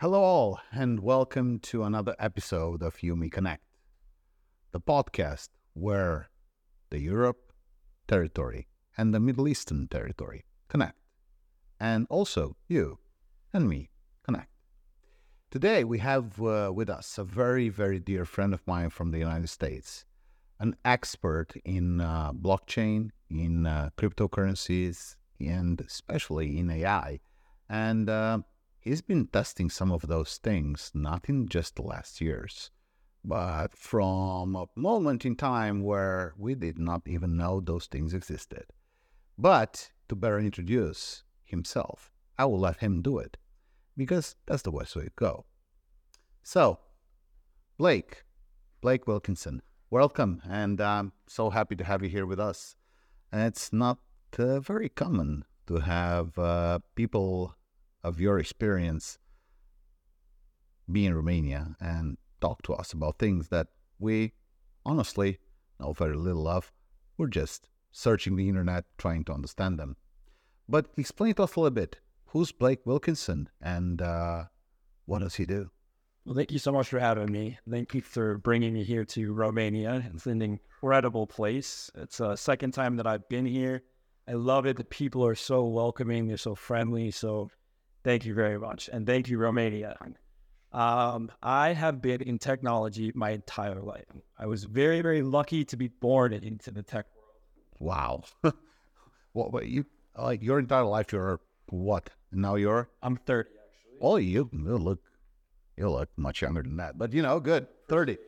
Hello, all, and welcome to another episode of Yumi Connect, the podcast where the Europe territory and the Middle Eastern territory connect, and also you and me connect. Today, we have uh, with us a very, very dear friend of mine from the United States, an expert in uh, blockchain, in uh, cryptocurrencies, and especially in AI. And uh, he's been testing some of those things, not in just the last years, but from a moment in time where we did not even know those things existed. But to better introduce himself, I will let him do it because that's the best way to go. So, Blake, Blake Wilkinson, welcome, and I'm so happy to have you here with us. And it's not uh, very common to have uh, people of your experience being in Romania and talk to us about things that we honestly know very little of. We're just searching the internet, trying to understand them. But explain to us a little bit who's Blake Wilkinson and uh, what does he do? Well, thank you so much for having me. Thank you for bringing me here to Romania. It's an incredible place. It's a second time that I've been here. I love it. The people are so welcoming. They're so friendly. So thank you very much. And thank you, Romania. Um, I have been in technology my entire life. I was very, very lucky to be born into the tech world. Wow. well, but you like your entire life, you're what? Now you're? I'm 30, actually. Oh, you, you look, you look much younger than that. But you know, good. 30.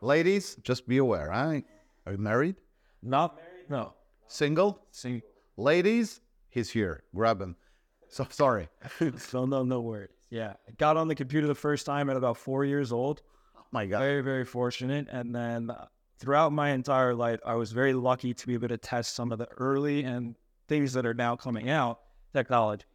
Ladies, just be aware. Huh? Are you married? Not married? No. Single? Single. Ladies, he's here. Grab him. So sorry. no, no, no worries. Yeah. I got on the computer the first time at about four years old. Oh my God. Very, very fortunate. And then uh, throughout my entire life, I was very lucky to be able to test some of the early and things that are now coming out technologies.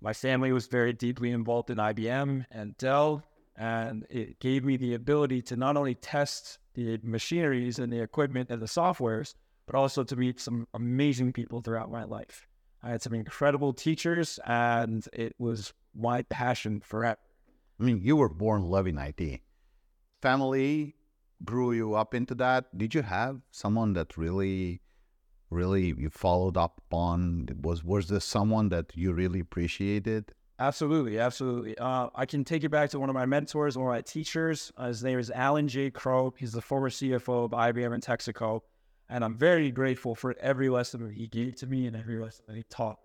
My family was very deeply involved in IBM and Dell, and it gave me the ability to not only test the machineries and the equipment and the softwares, but also to meet some amazing people throughout my life. I had some incredible teachers, and it was my passion forever. I mean, you were born loving IT. Family grew you up into that. Did you have someone that really, really you followed up on? Was was there someone that you really appreciated? Absolutely, absolutely. Uh, I can take you back to one of my mentors, one of my teachers. Uh, his name is Alan J. Krowe. He's the former CFO of IBM and Texaco. And I'm very grateful for every lesson that he gave to me and every lesson that he taught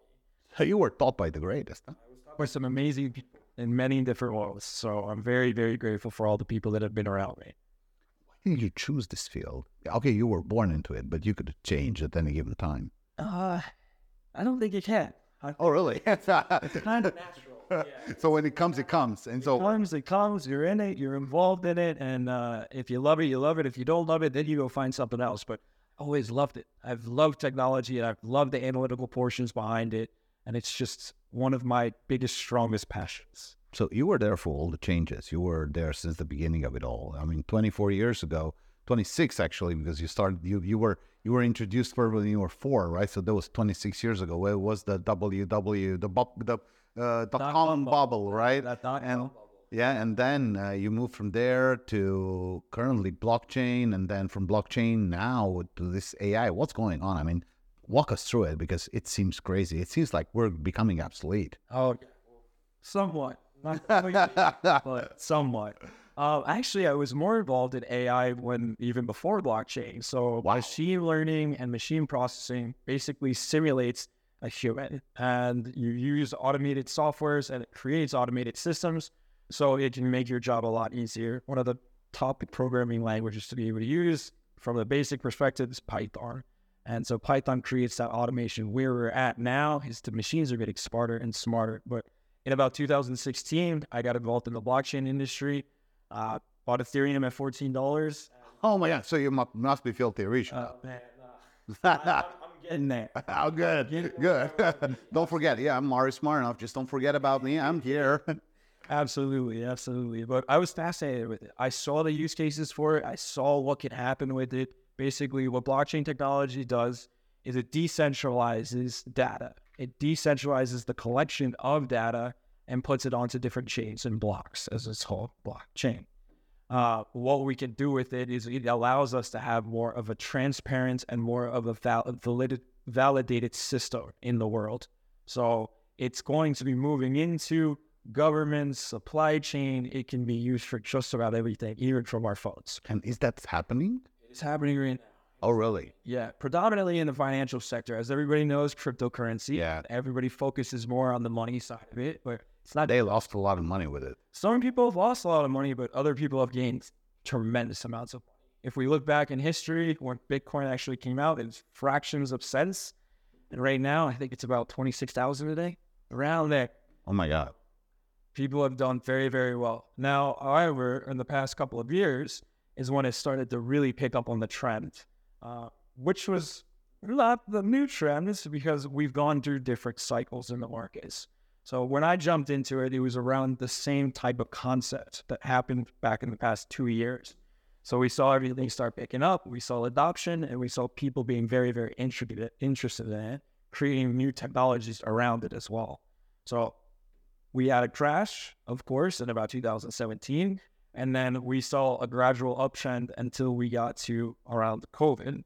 me. You were taught by the greatest. Huh? I was taught by some amazing people in many different roles. So I'm very, very grateful for all the people that have been around me. Why did you choose this field? Okay, you were born into it, but you could change at any given time. Uh, I don't think you can. oh, really? it's kind of natural. Yeah. So when it comes, it comes, and so it comes, it comes. You're in it. You're involved in it, and uh, if you love it, you love it. If you don't love it, then you go find something else. But always loved it. I've loved technology and I've loved the analytical portions behind it. And it's just one of my biggest, strongest passions. So you were there for all the changes. You were there since the beginning of it all. I mean, 24 years ago, 26 actually, because you started, you, you were, you were introduced for when you were four, right? So that was 26 years ago. It was the WW, the, the uh, dot com bubble, right? That dot and, bubble. Yeah, and then uh, you move from there to currently blockchain, and then from blockchain now to this AI. What's going on? I mean, walk us through it because it seems crazy. It seems like we're becoming obsolete. Oh, somewhat, not but somewhat. Uh, actually, I was more involved in AI when even before blockchain. So Wow. machine learning and machine processing basically simulates a human, and you use automated softwares and it creates automated systems, so it can make your job a lot easier. One of the top programming languages to be able to use from the basic perspective is Python. And so Python creates that automation. Where we're at now is the machines are getting smarter and smarter. But in about 2016, I got involved in the blockchain industry. Uh, bought Ethereum at fourteen dollars. Oh my God! So you mu- must be filthy rich. Oh man, uh, I, I'm getting there. oh, good, good. don't forget. Yeah, I'm Mari Smart enough. Just don't forget about me. I'm here. Absolutely, absolutely. But I was fascinated with it. I saw the use cases for it. I saw what could happen with it. Basically, what blockchain technology does is it decentralizes data. It decentralizes the collection of data and puts it onto different chains and blocks as its whole blockchain. Uh, what we can do with it is it allows us to have more of a transparent and more of a val- valid- validated system in the world. So it's going to be moving into government, supply chain. It can be used for just about everything, even from our phones. And is that happening? It's happening right now. Oh, really? Yeah, predominantly in the financial sector. As everybody knows, cryptocurrency. Yeah. Everybody focuses more on the money side of it, but it's not. They lost a lot of money with it. Some people have lost a lot of money, but other people have gained tremendous amounts of money. If we look back in history, when Bitcoin actually came out, it's fractions of cents. And right now, I think it's about 26,000 a day, around there. Oh my God. People have done very, very well. Now, however, in the past couple of years is when it started to really pick up on the trend, uh, which was not the new trend, is because we've gone through different cycles in the markets. So when I jumped into it, it was around the same type of concept that happened back in the past two years. So we saw everything start picking up. We saw adoption, and we saw people being very, very interested interested in it, creating new technologies around it as well. So we had a crash, of course, in about 2017, and then we saw a gradual uptrend until we got to around COVID,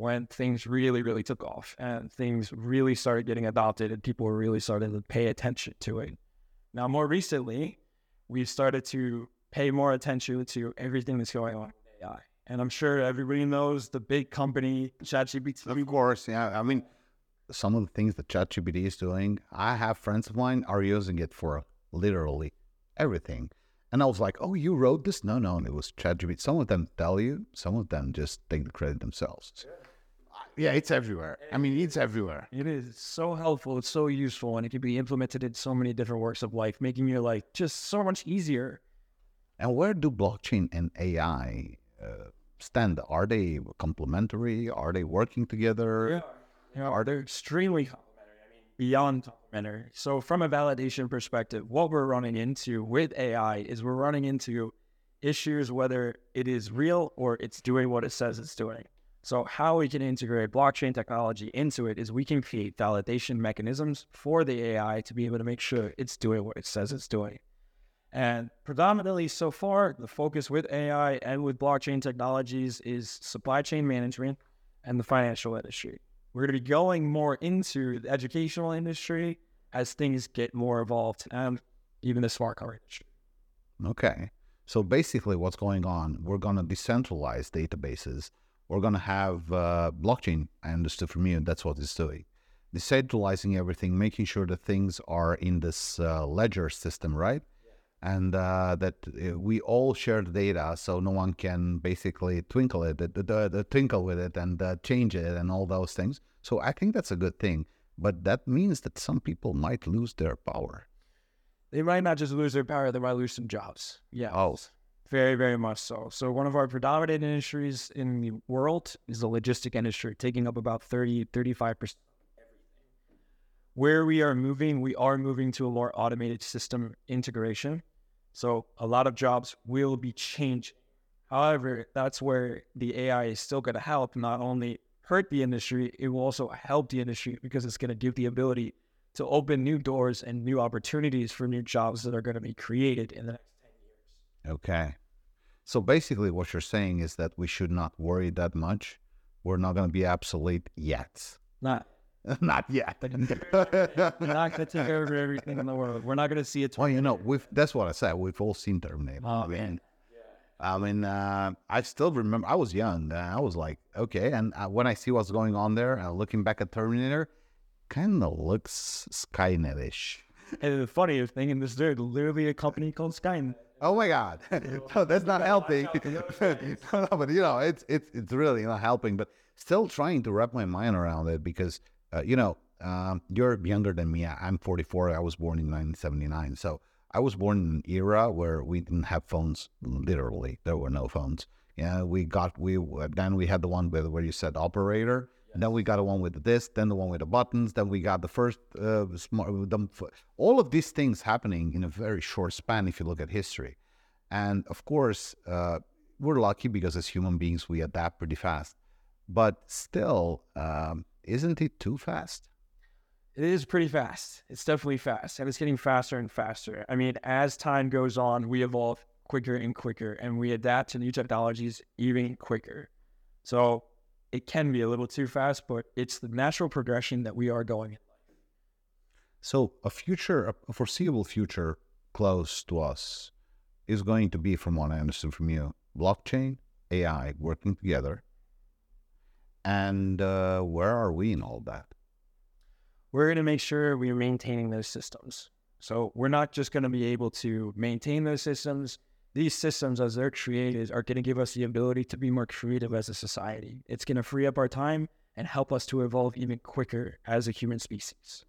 when things really, really took off and things really started getting adopted and people were really starting to pay attention to it. Now, more recently, we've started to pay more attention to everything that's going on with AI. And I'm sure everybody knows the big company, ChatGPT. Of course, yeah. I mean, some of the things that ChatGPT is doing, I have friends of mine are using it for literally everything. And I was like, oh, you wrote this? No, no, it was ChatGPT. Some of them tell you, some of them just take the credit themselves. Yeah, it's everywhere. I mean, it's everywhere. It is so helpful. It's so useful, and it can be implemented in so many different works of life, making your life just so much easier. And where do blockchain and AI uh, stand? Are they complementary? Are they working together? You know, are they extremely complementary? I mean, beyond complementary. So, from a validation perspective, what we're running into with AI is we're running into issues whether it is real or it's doing what it says it's doing. So, how we can integrate blockchain technology into it is we can create validation mechanisms for the AI to be able to make sure it's doing what it says it's doing. And predominantly so far, the focus with AI and with blockchain technologies is supply chain management and the financial industry. We're going to be going more into the educational industry as things get more evolved and even the smart car industry. Okay. So basically, what's going on, we're going to decentralize databases we're going to have uh, blockchain. I understood from you, that's what it's doing. Decentralizing everything, making sure that things are in this uh, ledger system, right? And uh, that uh, we all share the data, so no one can basically twinkle it, the, the, the twinkle with it, and uh, change it, and all those things. So I think that's a good thing, but that means that some people might lose their power. They might not just lose their power; they might lose some jobs. Yeah. Oh. Very, very much so. So, one of our predominant industries in the world is the logistic industry, taking up about 30, 35% of everything. Where we are moving, we are moving to a more automated system integration. So, a lot of jobs will be changed. However, that's where the AI is still going to help not only hurt the industry, it will also help the industry because it's going to give the ability to open new doors and new opportunities for new jobs that are going to be created in the next 10 years. Okay. So basically, what you're saying is that we should not worry that much. We're not going to be obsolete yet. Not. not yet. We're not going to take over everything in the world. We're not going to see it. Well, you know, we've that's what I said. We've all seen Terminator. Oh, I mean, man. I mean, uh, I still remember. I was young. I was like, okay. And uh, when I see what's going on there, uh, looking back at Terminator, kind of looks Skynetish. And the funniest thing, in this, there's literally a company called Skynet. Oh my God, no, that's not helping. no, but you know, it's it's it's really not helping. But still trying to wrap my mind around it because uh, you know um, you're younger than me. I'm 44. I was born in 1979, so I was born in an era where we didn't have phones. Literally, there were no phones. Yeah, we got we then we had the one with where you said operator and then we got the one with this, then the one with the buttons, then we got the first uh, smart. The, all of these things happening in a very short span. If you look at history, and of course, uh, we're lucky because as human beings we adapt pretty fast. But still, um, isn't it too fast? It is pretty fast. It's definitely fast, and it's getting faster and faster. I mean, as time goes on, we evolve quicker and quicker, and we adapt to new technologies even quicker. So it can be a little too fast, but it's the natural progression that we are going in life. So a future, a foreseeable future close to us is going to be, from what I understood from you, blockchain, AI working together. And uh, where are we in all that? We're going to make sure we're maintaining those systems. So we're not just going to be able to maintain those systems. These systems, as they're created, are going to give us the ability to be more creative as a society. It's going to free up our time and help us to evolve even quicker as a human species.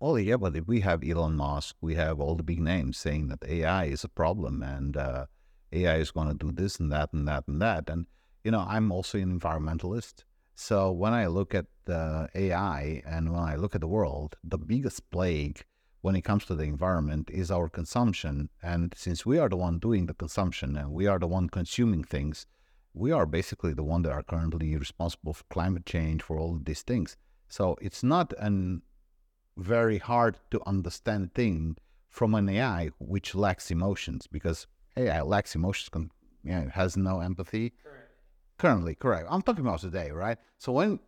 Oh yeah, but if we have Elon Musk, we have all the big names saying that AI is a problem and uh, AI is going to do this and that and that and that. And you know, I'm also an environmentalist. So when I look at the AI and when I look at the world, the biggest plague when it comes to the environment is our consumption. And since we are the one doing the consumption and we are the one consuming things, we are basically the one that are currently responsible for climate change, for all of these things. So it's not an very hard to understand thing from an AI which lacks emotions because AI lacks emotions, yeah, has no empathy. Currently. Currently, correct. I'm talking about today, right? So when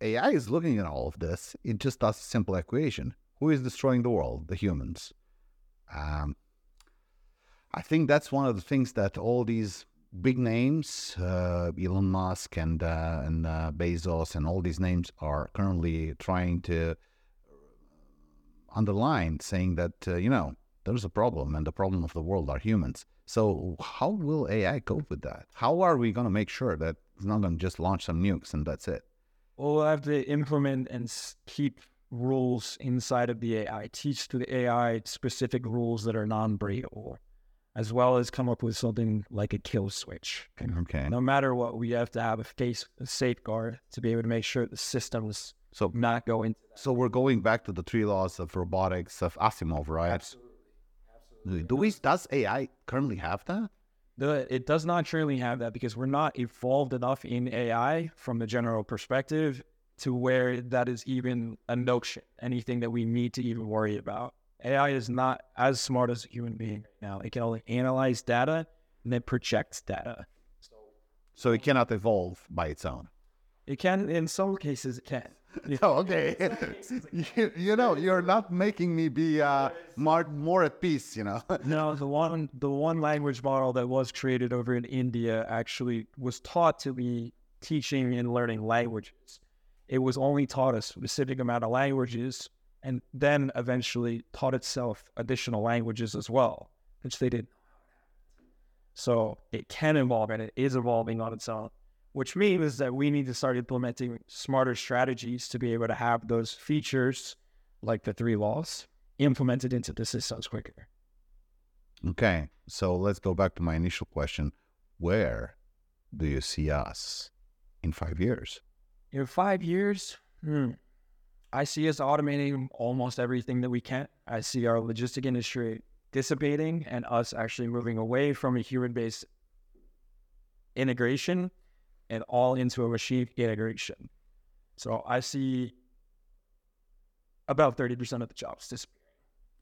AI is looking at all of this, it just does a simple equation. Who is destroying the world? The humans. Um, I think that's one of the things that all these big names, uh, Elon Musk and uh, and uh, Bezos, and all these names are currently trying to underline saying that, uh, you know, there's a problem and the problem of the world are humans. So how will AI cope with that? How are we going to make sure that it's not going to just launch some nukes and that's it? Well, we'll have to implement and keep rules inside of the AI, teach to the AI specific rules that are non-breakable, as well as come up with something like a kill switch. Okay. No matter what, we have to have a face a safeguard to be able to make sure the systems so not going. So we're going back to the three laws of robotics of Asimov, right? Absolutely. Do we does AI currently have that? The, it does not currently have that because we're not evolved enough in AI from the general perspective to where that is even a notion, anything that we need to even worry about. AI is not as smart as a human being right now. It can only analyze data and then projects data. So, so it cannot evolve by its own. It can, in some cases, it can. oh, okay. you, you, know, you're not making me be uh, more, more at peace, you know. no, the one the one language model that was created over in India actually was taught to be teaching and learning languages. It was only taught a specific amount of languages and then eventually taught itself additional languages as well, which they didn't. So it can evolve and it is evolving on its own which means that we need to start implementing smarter strategies to be able to have those features like the three laws implemented into the systems quicker. Okay, so let's go back to my initial question. Where do you see us in five years? In five years, hmm, I see us automating almost everything that we can. I see our logistic industry dissipating and us actually moving away from a human based integration and all into a machine integration. So I see about 30% of the jobs disappearing.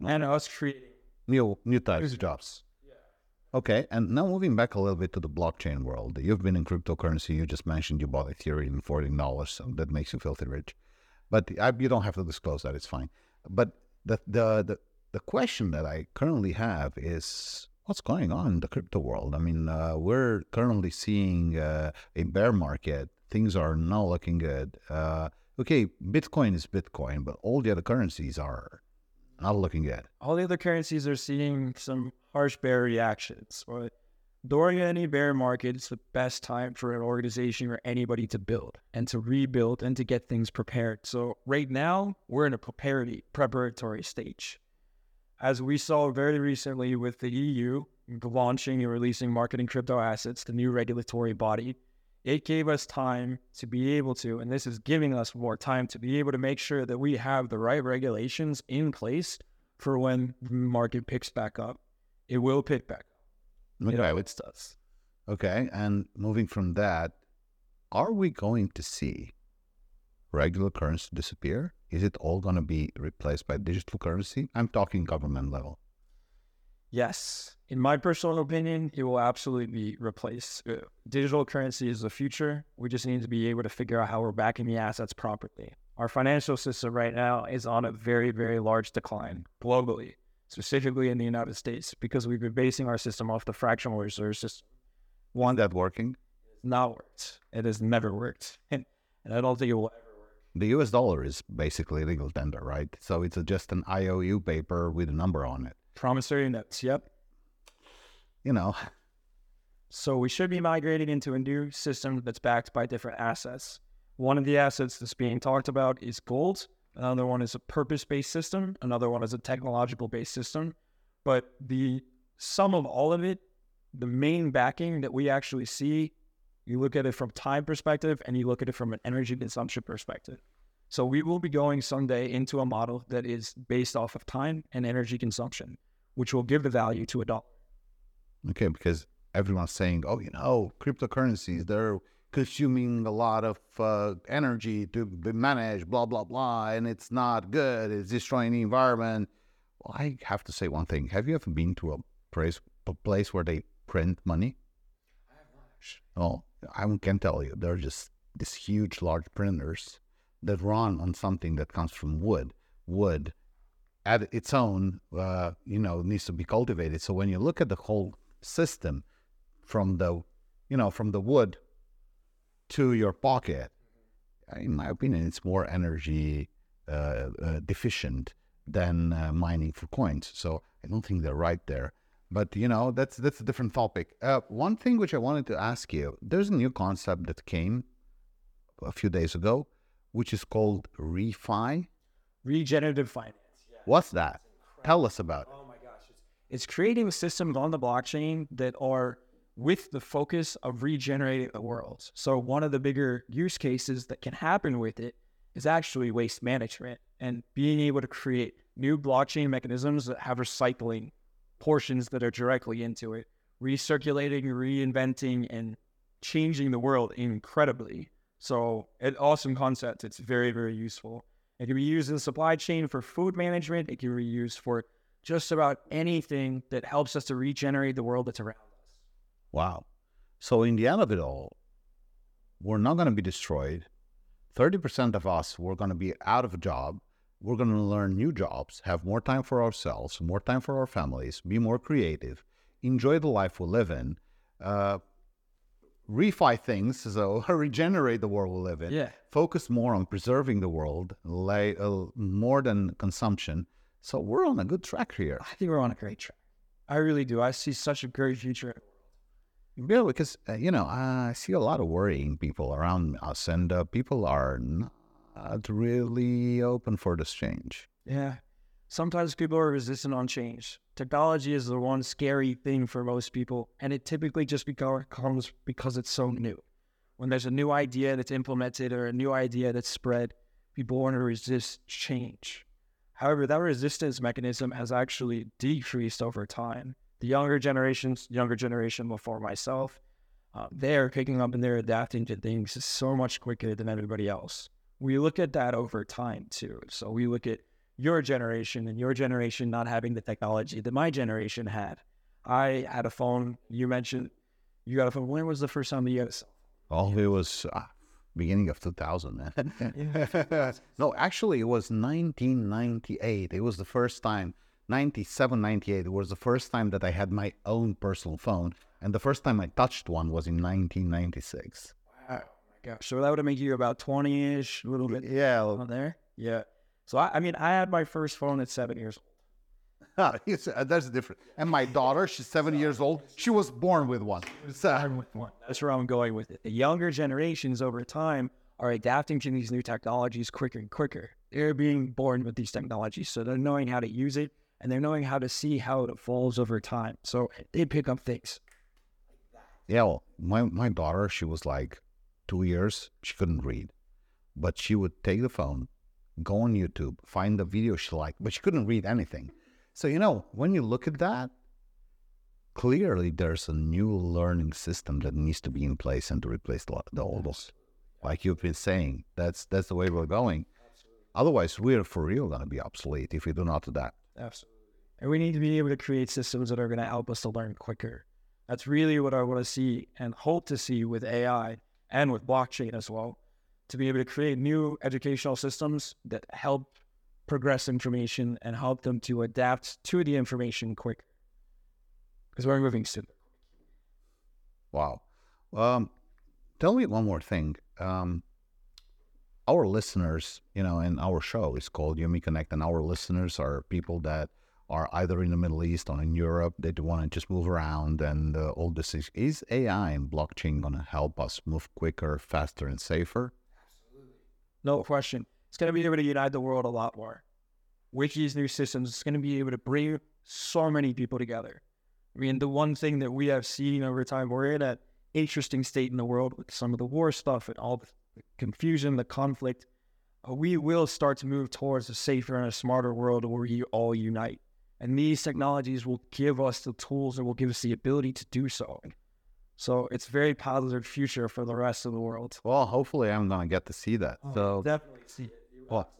And us creating new new types of jobs. Yeah. Okay, and now moving back a little bit to the blockchain world. You've been in cryptocurrency. You just mentioned you bought Ethereum for fourteen dollars, so that makes you filthy rich. But I, you don't have to disclose that; it's fine. But the the the the question that I currently have is what's going on in the crypto world. I mean, uh, we're currently seeing uh, a bear market. Things are not looking good. Uh, okay, Bitcoin is Bitcoin, but all the other currencies are not looking good. All the other currencies are seeing some harsh bear reactions. But during any bear market, it's the best time for an organization or anybody to build and to rebuild and to get things prepared. So right now, we're in a preparatory preparatory stage as we saw very recently with the EU launching and releasing marketing crypto assets, the new regulatory body, it gave us time to be able to, and this is giving us more time to be able to make sure that we have the right regulations in place for when the market picks back up. It will pick back up. Okay. It does. Okay. And moving from that, are we going to see regular currency disappear? Is it all going to be replaced by digital currency? I'm talking government level. Yes. In my personal opinion, it will absolutely be replaced. Uh, digital currency is the future. We just need to be able to figure out how we're backing the assets properly. Our financial system right now is on a very, very large decline globally, specifically in the United States, because we've been basing our system off the fractional reserve system. One that working? Not worked. It has never worked. And, I don't think it will ever. The US dollar is basically legal tender, right? So it's a, just an IOU paper with a number on it. Promissory notes, yep. You know. So we should be migrating into a new system that's backed by different assets. One of the assets that's being talked about is gold. Another one is a purpose based system. Another one is a technological based system. But the sum of all of it, the main backing that we actually see, you look at it from time perspective and you look at it from an energy consumption perspective. So we will be going someday into a model that is based off of time and energy consumption which will give the value to a dollar. Okay, because everyone's saying, oh, you know, cryptocurrencies, they're consuming a lot of uh, energy to be managed, blah, blah, blah, and it's not good. It's destroying the environment. Well, I have to say one thing. Have you ever been to a place, a place where they print money? I have not. Oh, I can tell you. They're just these huge, large printers that run on something that comes from wood. Wood at its own, uh, you know, needs to be cultivated. So when you look at the whole system, from the, you know, from the wood to your pocket, in my opinion, it's more energy uh, uh, deficient than uh, mining for coins. So I don't think they're right there. But you know, that's that's a different topic. Uh, one thing which I wanted to ask you: there's a new concept that came a few days ago, which is called refi, regenerative finance. What's that? Tell us about it. Oh my gosh. It's, it's creating systems on the blockchain that are with the focus of regenerating the world. So one of the bigger use cases that can happen with it is actually waste management and being able to create new blockchain mechanisms that have recycling portions that are directly into it, recirculating, reinventing, and changing the world incredibly. So, an awesome concept. It's very, very useful. It can be used in the supply chain for food management. It can be used for just about anything that helps us to regenerate the world that's around us. Wow. So, in the end of it all, we're not going to be destroyed. 30% of us, we're going to be out of a job. We're going to learn new jobs, have more time for ourselves, more time for our families, be more creative, enjoy the life we live in. Uh, refi things, so regenerate the world we live in. Yeah. Focus more on preserving the world, like, uh, more than consumption. So we're on a good track here. I think we're on a great track. I really do. I see such a great future. Yeah, because uh, you know I see a lot of worrying people around us, and uh, people are not really open for this change. Yeah, sometimes people are resistant on change. Technology is the one scary thing for most people, and it typically just becomes because it's so new. When there's a new idea that's implemented or a new idea that's spread, people want to resist change. However, that resistance mechanism has actually decreased over time. The younger generations, younger generation before myself, uh, they're picking up and they're adapting to things so much quicker than everybody else. We look at that over time too. So we look at your generation and your generation not having the technology that my generation had. I had a phone. You mentioned you got a phone. When was the first time that you got a cell phone? Oh, it was uh, beginning of 2000, man. no, actually, it was 1998. It was the first time, 97, 98. It was the first time that I had my own personal phone. And the first time I touched one was in 1996. Wow. My. So that would have made you about 20 ish, a little bit. Yeah. There. Yeah. So I, I mean, I had my first phone at seven years old. uh, that's different. And my daughter, she's seven years old. She was born with one. Born with one. That's where I'm going with it. The younger generations over time are adapting to these new technologies quicker and quicker. They're being born with these technologies, so they're knowing how to use it and they're knowing how to see how it evolves over time. So they pick up things. Yeah, well, my my daughter, she was like two years. She couldn't read, but she would take the phone, go on YouTube, find the video she liked, but she couldn't read anything. So, you know, when you look at that, clearly there's a new learning system that needs to be in place and to replace the, the old ones. Like you've been saying, that's that's the way we're going. Otherwise, we're for real going to be obsolete if we do not adapt. Absolutely. And we need to be able to create systems that are going to help us to learn quicker. That's really what I want to see and hope to see with AI and with blockchain as well, to be able to create new educational systems that help progress information and help them to adapt to the information quick Because we're moving soon. Wow. Um, tell me one more thing. Um, our listeners, you know, and our show is called Yumi Connect, and our listeners are people that are either in the Middle East or in Europe. They want to just move around, and uh, all this is, is AI and blockchain going to help us move quicker, faster, and safer? Absolutely. No question. It's going to be able to unite the world a lot more. With these new systems, it's going to be able to bring so many people together. I mean, the one thing that we have seen over time, we're in an interesting state in the world with some of the war stuff and all the confusion, the conflict. Uh, we will start to move towards a safer and a smarter world where we all unite. And these technologies will give us the tools and will give us the ability to do so. So it's very positive future for the rest of the world. Well, hopefully I'm going to get to see that. Oh, so definitely see it. Well.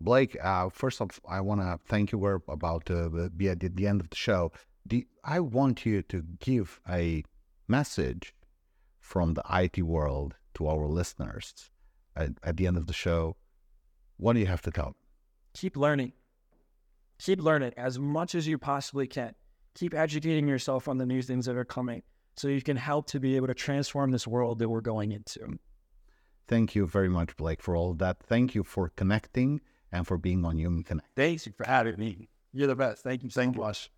Blake, uh, first off, I want to thank you. We're about to be at the- the end of the show. The, I want you to give a message from the IT world to our listeners at, at the end of the show. What do you have to tell them? Keep learning. Keep learning as much as you possibly can. Keep educating yourself on the new things that are coming so you can help to be able to transform this world that we're going into. Thank you very much, Blake, for all of that. Thank you for connecting and for being on Human Connect. Thanks for having me. You're the best. Thank you so much.